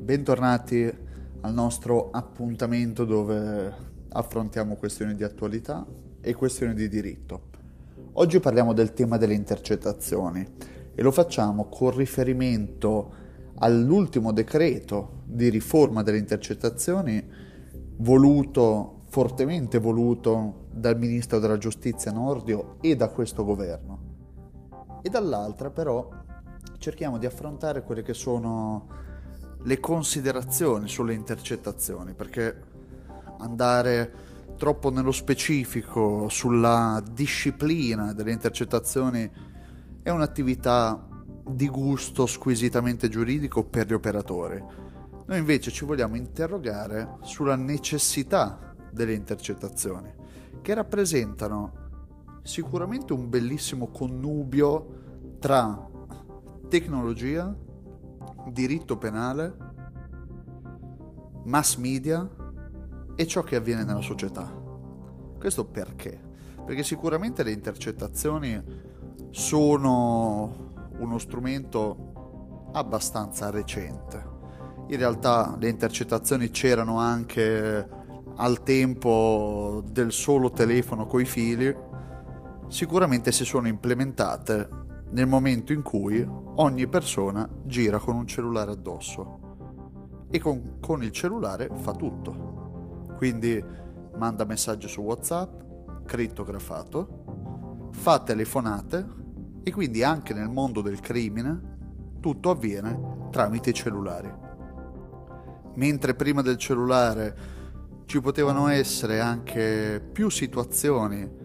bentornati al nostro appuntamento dove affrontiamo questioni di attualità e questioni di diritto. Oggi parliamo del tema delle intercettazioni e lo facciamo con riferimento all'ultimo decreto di riforma delle intercettazioni voluto, fortemente voluto dal Ministro della Giustizia Nordio e da questo governo. E dall'altra però cerchiamo di affrontare quelle che sono le considerazioni sulle intercettazioni, perché andare troppo nello specifico sulla disciplina delle intercettazioni è un'attività di gusto squisitamente giuridico per gli operatori. Noi invece ci vogliamo interrogare sulla necessità delle intercettazioni, che rappresentano sicuramente un bellissimo connubio tra tecnologia, diritto penale, mass media e ciò che avviene nella società. Questo perché? Perché sicuramente le intercettazioni sono uno strumento abbastanza recente. In realtà le intercettazioni c'erano anche al tempo del solo telefono coi fili, sicuramente si sono implementate nel momento in cui ogni persona gira con un cellulare addosso e con, con il cellulare fa tutto. Quindi manda messaggi su WhatsApp, crittografato, fa telefonate e quindi anche nel mondo del crimine tutto avviene tramite i cellulari. Mentre prima del cellulare ci potevano essere anche più situazioni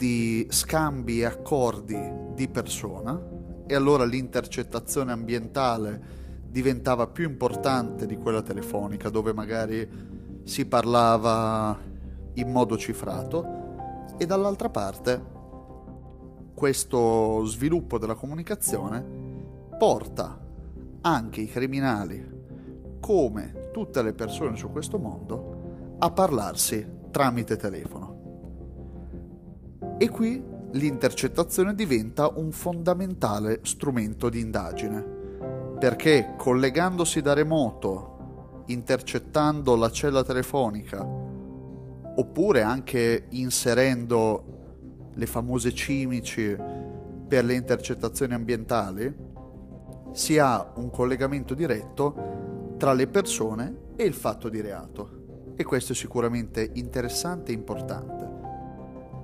di scambi e accordi di persona e allora l'intercettazione ambientale diventava più importante di quella telefonica dove magari si parlava in modo cifrato e dall'altra parte questo sviluppo della comunicazione porta anche i criminali come tutte le persone su questo mondo a parlarsi tramite telefono. E qui l'intercettazione diventa un fondamentale strumento di indagine, perché collegandosi da remoto, intercettando la cella telefonica, oppure anche inserendo le famose cimici per le intercettazioni ambientali, si ha un collegamento diretto tra le persone e il fatto di reato. E questo è sicuramente interessante e importante.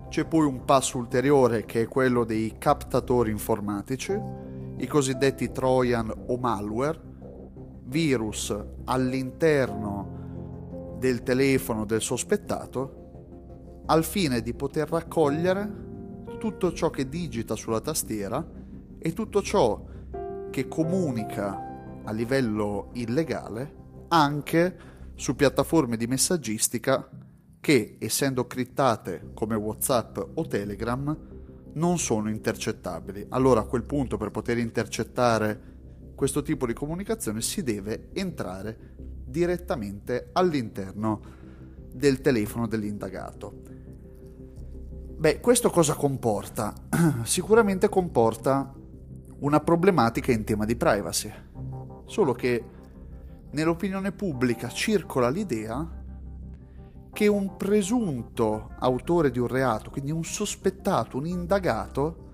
C'è poi un passo ulteriore che è quello dei captatori informatici, i cosiddetti Trojan o malware, virus all'interno del telefono del sospettato, al fine di poter raccogliere tutto ciò che digita sulla tastiera e tutto ciò che comunica a livello illegale anche su piattaforme di messaggistica che, essendo criptate come WhatsApp o Telegram, non sono intercettabili. Allora a quel punto per poter intercettare questo tipo di comunicazione si deve entrare direttamente all'interno del telefono dell'indagato. Beh, questo cosa comporta? Sicuramente comporta una problematica in tema di privacy. Solo che nell'opinione pubblica circola l'idea che un presunto autore di un reato, quindi un sospettato, un indagato,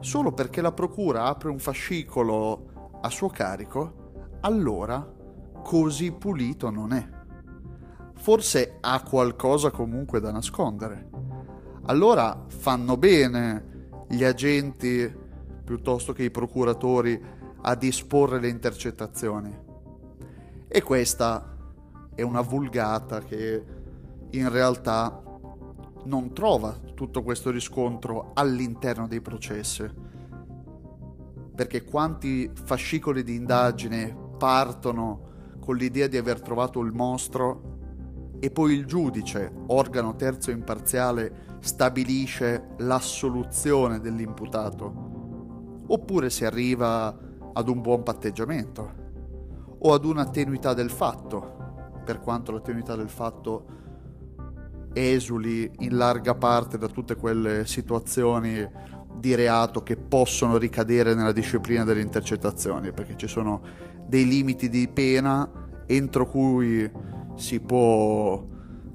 solo perché la procura apre un fascicolo a suo carico, allora così pulito non è. Forse ha qualcosa comunque da nascondere. Allora fanno bene gli agenti piuttosto che i procuratori a disporre le intercettazioni. E questa è una vulgata che in realtà non trova tutto questo riscontro all'interno dei processi. Perché quanti fascicoli di indagine partono con l'idea di aver trovato il mostro e poi il giudice, organo terzo imparziale, stabilisce l'assoluzione dell'imputato. Oppure si arriva ad un buon patteggiamento o ad una tenuità del fatto, per quanto la tenuità del fatto esuli in larga parte da tutte quelle situazioni di reato che possono ricadere nella disciplina delle intercettazioni, perché ci sono dei limiti di pena entro cui si può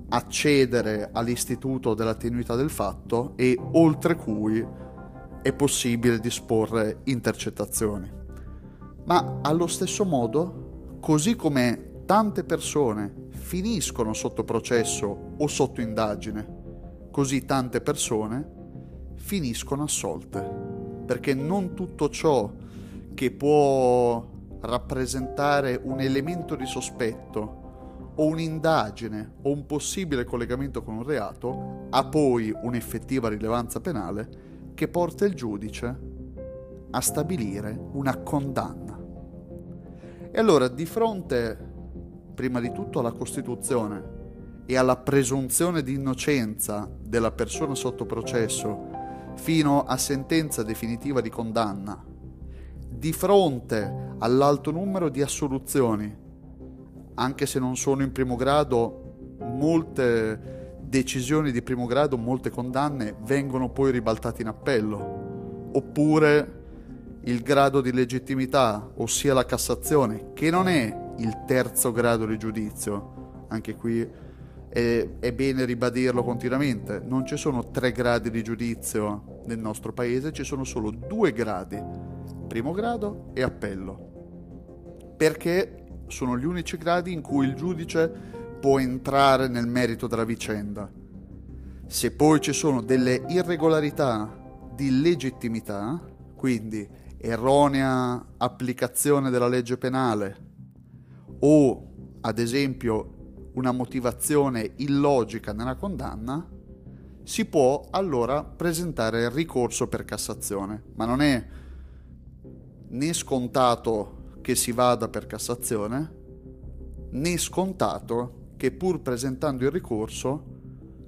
accedere all'istituto della tenuità del fatto e oltre cui è possibile disporre intercettazioni. Ma allo stesso modo, così come tante persone finiscono sotto processo o sotto indagine, così tante persone finiscono assolte, perché non tutto ciò che può rappresentare un elemento di sospetto o un'indagine o un possibile collegamento con un reato ha poi un'effettiva rilevanza penale che porta il giudice a stabilire una condanna. E allora di fronte prima di tutto alla Costituzione e alla presunzione di innocenza della persona sotto processo fino a sentenza definitiva di condanna, di fronte all'alto numero di assoluzioni anche se non sono in primo grado, molte decisioni di primo grado, molte condanne vengono poi ribaltate in appello. Oppure il grado di legittimità, ossia la Cassazione, che non è il terzo grado di giudizio, anche qui è, è, bene ribadirlo continuamente, non ci sono tre gradi di giudizio nel nostro paese, ci sono solo due gradi, primo grado e appello. Perché sono gli unici gradi in cui il giudice può entrare nel merito della vicenda. Se poi ci sono delle irregolarità di legittimità, quindi erronea applicazione della legge penale o ad esempio una motivazione illogica nella condanna, si può allora presentare il ricorso per Cassazione, ma non è né scontato che si vada per Cassazione, né scontato che pur presentando il ricorso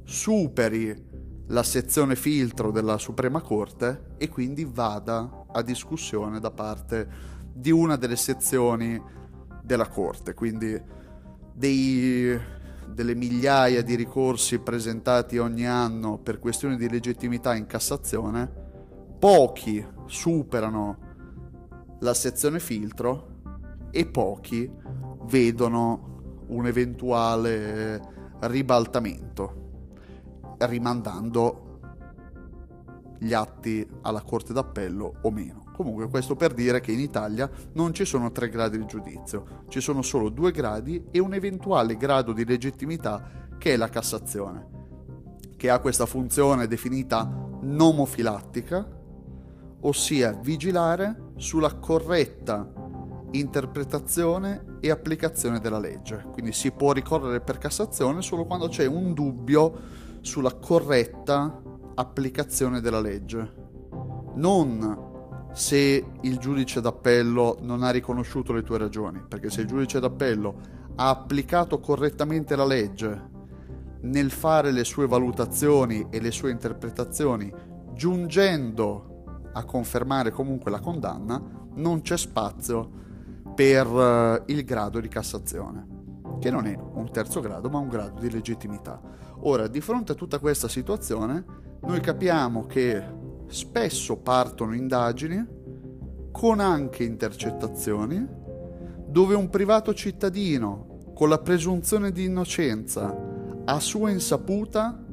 superi la sezione filtro della Suprema Corte e quindi vada a discussione da parte di una delle sezioni della Corte. Quindi dei, delle migliaia di ricorsi presentati ogni anno per questioni di legittimità in Cassazione, pochi superano la sezione filtro e pochi vedono un eventuale ribaltamento rimandando gli atti alla Corte d'Appello o meno. Comunque questo per dire che in Italia non ci sono tre gradi di giudizio, ci sono solo due gradi e un eventuale grado di legittimità che è la Cassazione, che ha questa funzione definita nomofilattica, ossia vigilare sulla corretta interpretazione e applicazione della legge. Quindi si può ricorrere per Cassazione solo quando c'è un dubbio sulla corretta applicazione della legge. Non se il giudice d'appello non ha riconosciuto le tue ragioni, perché se il giudice d'appello ha applicato correttamente la legge nel fare le sue valutazioni e le sue interpretazioni, giungendo a confermare comunque la condanna, non c'è spazio per uh, il grado di Cassazione, che non è un terzo grado ma un grado di legittimità. Ora, di fronte a tutta questa situazione, noi capiamo che spesso partono indagini con anche intercettazioni dove un privato cittadino con la presunzione di innocenza a sua insaputa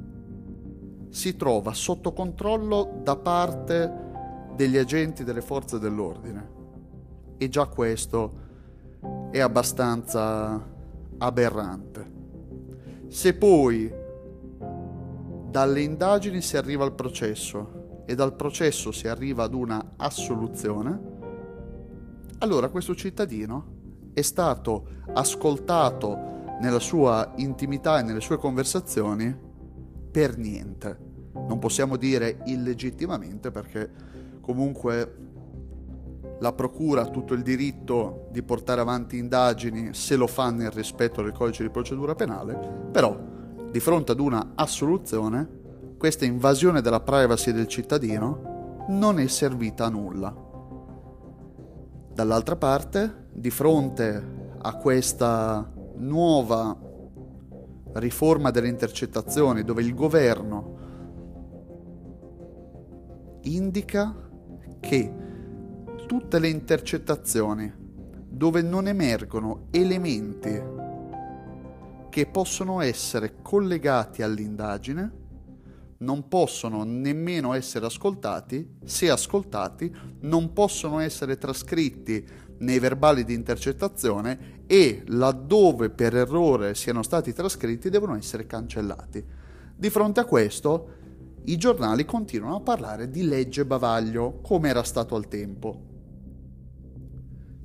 si trova sotto controllo da parte degli agenti delle forze dell'ordine. E già questo è abbastanza aberrante. Se poi dalle indagini si arriva al processo e dal processo si arriva ad una assoluzione, allora questo cittadino è stato ascoltato nella sua intimità e nelle sue conversazioni per niente. Non possiamo dire illegittimamente perché comunque la procura ha tutto il diritto di portare avanti indagini se lo fa nel rispetto del codice di procedura penale, però di fronte ad una assoluzione questa invasione della privacy del cittadino non è servita a nulla. Dall'altra parte, di fronte a questa nuova riforma delle intercettazioni dove il governo indica che tutte le intercettazioni dove non emergono elementi che possono essere collegati all'indagine, non possono nemmeno essere ascoltati, se ascoltati non possono essere trascritti nei verbali di intercettazione e laddove per errore siano stati trascritti devono essere cancellati. Di fronte a questo i giornali continuano a parlare di legge bavaglio come era stato al tempo.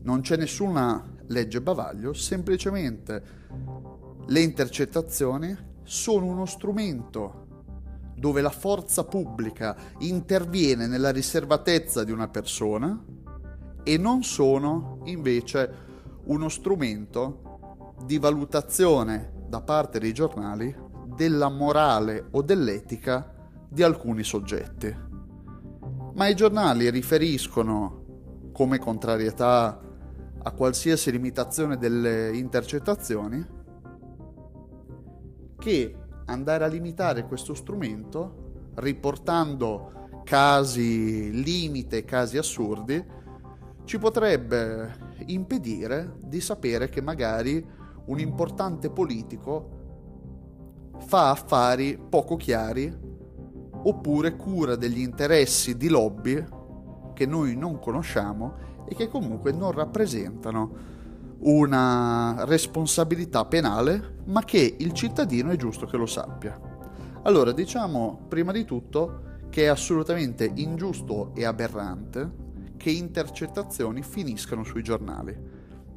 Non c'è nessuna legge bavaglio, semplicemente le intercettazioni sono uno strumento dove la forza pubblica interviene nella riservatezza di una persona e non sono invece uno strumento di valutazione da parte dei giornali della morale o dell'etica di alcuni soggetti. Ma i giornali riferiscono come contrarietà a qualsiasi limitazione delle intercettazioni che andare a limitare questo strumento riportando casi limite, casi assurdi, ci potrebbe impedire di sapere che magari un importante politico fa affari poco chiari oppure cura degli interessi di lobby che noi non conosciamo e che comunque non rappresentano una responsabilità penale, ma che il cittadino è giusto che lo sappia. Allora, diciamo prima di tutto che è assolutamente ingiusto e aberrante che intercettazioni finiscano sui giornali.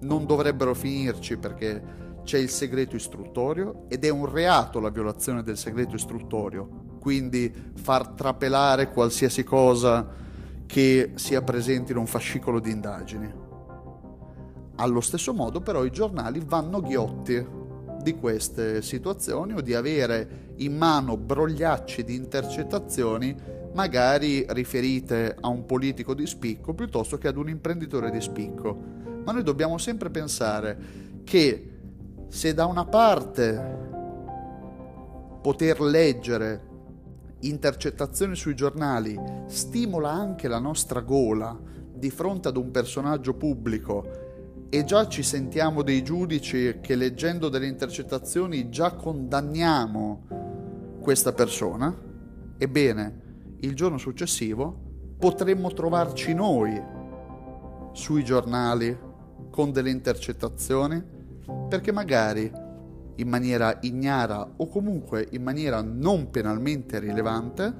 Non dovrebbero finirci perché c'è il segreto istruttorio ed è un reato la violazione del segreto istruttorio quindi far trapelare qualsiasi cosa che sia presente in un fascicolo di indagini. Allo stesso modo però i giornali vanno ghiotti di queste situazioni o di avere in mano brogliacci di intercettazioni magari riferite a un politico di spicco piuttosto che ad un imprenditore di spicco. Ma noi dobbiamo sempre pensare che se da una parte poter leggere intercettazioni sui giornali stimola anche la nostra gola di fronte ad un personaggio pubblico e già ci sentiamo dei giudici che leggendo delle intercettazioni già condanniamo questa persona, ebbene, il giorno successivo potremmo trovarci noi sui giornali con delle intercettazioni perché magari in maniera ignara o comunque in maniera non penalmente rilevante,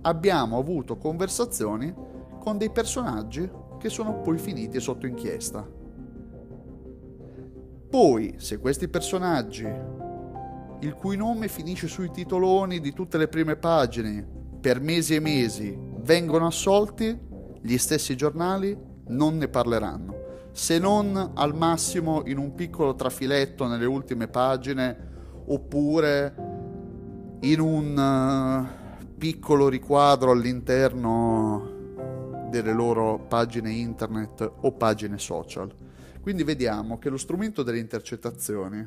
abbiamo avuto conversazioni con dei personaggi che sono poi finiti sotto inchiesta. Poi, se questi personaggi, il cui nome finisce sui titoloni di tutte le prime pagine per mesi e mesi, vengono assolti, gli stessi giornali non ne parleranno se non al massimo in un piccolo trafiletto nelle ultime pagine oppure in un uh, piccolo riquadro all'interno delle loro pagine internet o pagine social. Quindi vediamo che lo strumento delle intercettazioni,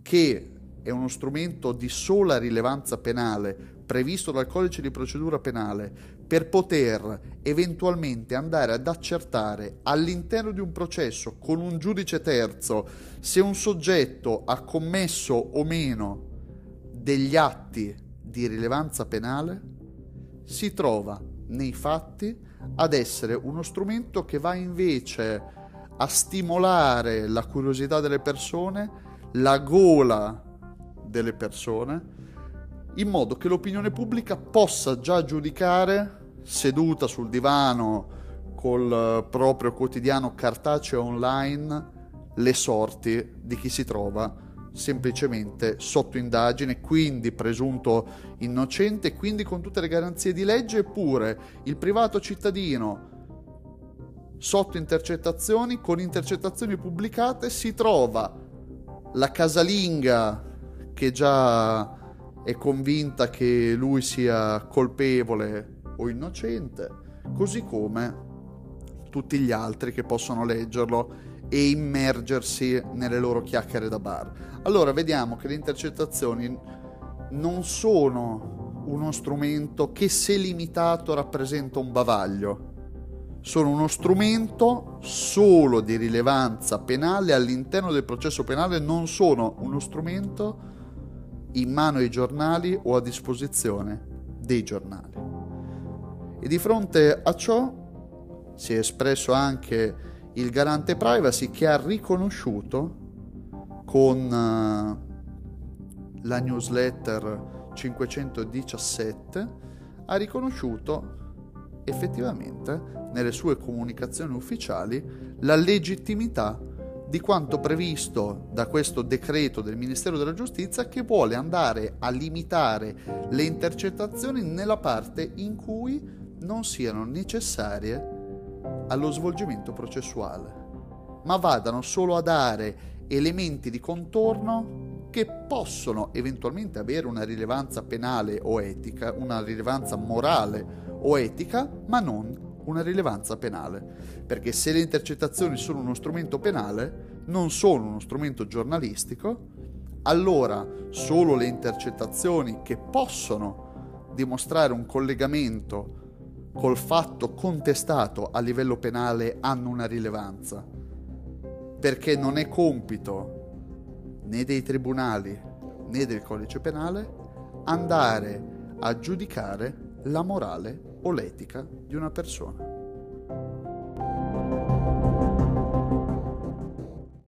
che è uno strumento di sola rilevanza penale previsto dal codice di procedura penale per poter eventualmente andare ad accertare all'interno di un processo con un giudice terzo se un soggetto ha commesso o meno degli atti di rilevanza penale, si trova nei fatti ad essere uno strumento che va invece a stimolare la curiosità delle persone, la gola delle persone, in modo che l'opinione pubblica possa già giudicare, seduta sul divano col proprio quotidiano cartaceo online, le sorti di chi si trova semplicemente sotto indagine, quindi presunto innocente, quindi con tutte le garanzie di legge, eppure il privato cittadino sotto intercettazioni, con intercettazioni pubblicate, si trova la casalinga che già è convinta che lui sia colpevole o innocente, così come tutti gli altri che possono leggerlo e immergersi nelle loro chiacchiere da bar. Allora vediamo che le intercettazioni non sono uno strumento che se limitato rappresenta un bavaglio, sono uno strumento solo di rilevanza penale all'interno del processo penale, non sono uno strumento in mano ai giornali o a disposizione dei giornali. E di fronte a ciò si è espresso anche il garante privacy che ha riconosciuto con uh, la newsletter 517, ha riconosciuto effettivamente nelle sue comunicazioni ufficiali la legittimità di quanto previsto da questo decreto del Ministero della Giustizia che vuole andare a limitare le intercettazioni nella parte in cui non siano necessarie allo svolgimento processuale, ma vadano solo a dare elementi di contorno che possono eventualmente avere una rilevanza penale o etica, una rilevanza morale o etica, ma non una rilevanza penale, perché se le intercettazioni sono uno strumento penale, non sono uno strumento giornalistico, allora solo le intercettazioni che possono dimostrare un collegamento col fatto contestato a livello penale hanno una rilevanza, perché non è compito né dei tribunali né del codice penale andare a giudicare la morale o l'etica di una persona.